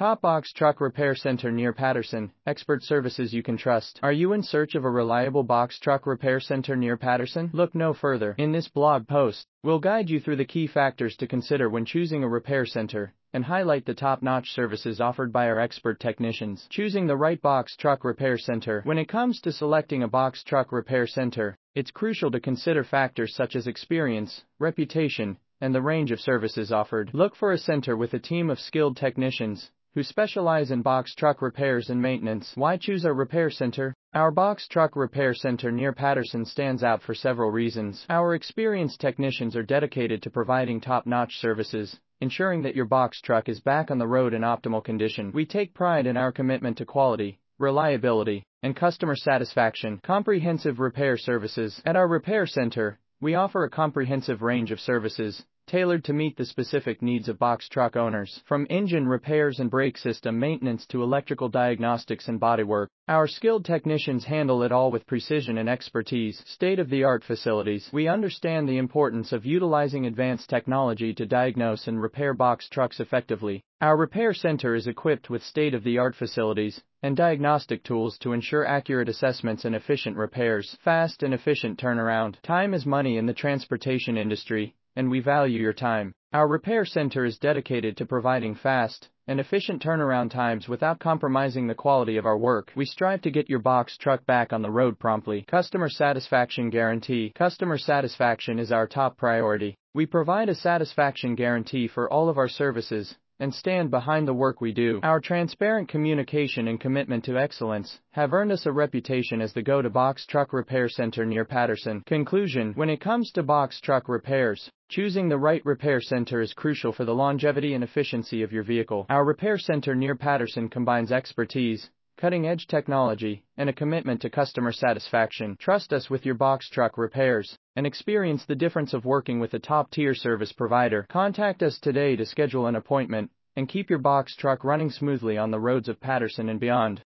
Top Box Truck Repair Center near Paterson, expert services you can trust. Are you in search of a reliable box truck repair center near Paterson? Look no further. In this blog post, we'll guide you through the key factors to consider when choosing a repair center and highlight the top-notch services offered by our expert technicians. Choosing the right box truck repair center. When it comes to selecting a box truck repair center, it's crucial to consider factors such as experience, reputation, and the range of services offered. Look for a center with a team of skilled technicians who specialize in box truck repairs and maintenance. Why choose a repair center? Our box truck repair center near Paterson stands out for several reasons. Our experienced technicians are dedicated to providing top-notch services, ensuring that your box truck is back on the road in optimal condition. We take pride in our commitment to quality, reliability, and customer satisfaction. Comprehensive repair services. At our repair center, we offer a comprehensive range of services, tailored to meet the specific needs of box truck owners. From engine repairs and brake system maintenance to electrical diagnostics and bodywork, our skilled technicians handle it all with precision and expertise. State-of-the-art facilities. We understand the importance of utilizing advanced technology to diagnose and repair box trucks effectively. Our repair center is equipped with state-of-the-art facilities and diagnostic tools to ensure accurate assessments and efficient repairs. Fast and efficient turnaround. Time is money in the transportation industry and we value your time. Our repair center is dedicated to providing fast and efficient turnaround times without compromising the quality of our work. We strive to get your box truck back on the road promptly. Customer satisfaction guarantee. Customer satisfaction is our top priority. We provide a satisfaction guarantee for all of our services and stand behind the work we do. Our transparent communication and commitment to excellence have earned us a reputation as the go-to box truck repair center near Paterson. Conclusion When it comes to box truck repairs, choosing the right repair center is crucial for the longevity and efficiency of your vehicle. Our repair center near Paterson combines expertise, cutting edge technology, and a commitment to customer satisfaction. Trust us with your box truck repairs and experience the difference of working with a top tier service provider. Contact us today to schedule an appointment and keep your box truck running smoothly on the roads of Paterson and beyond.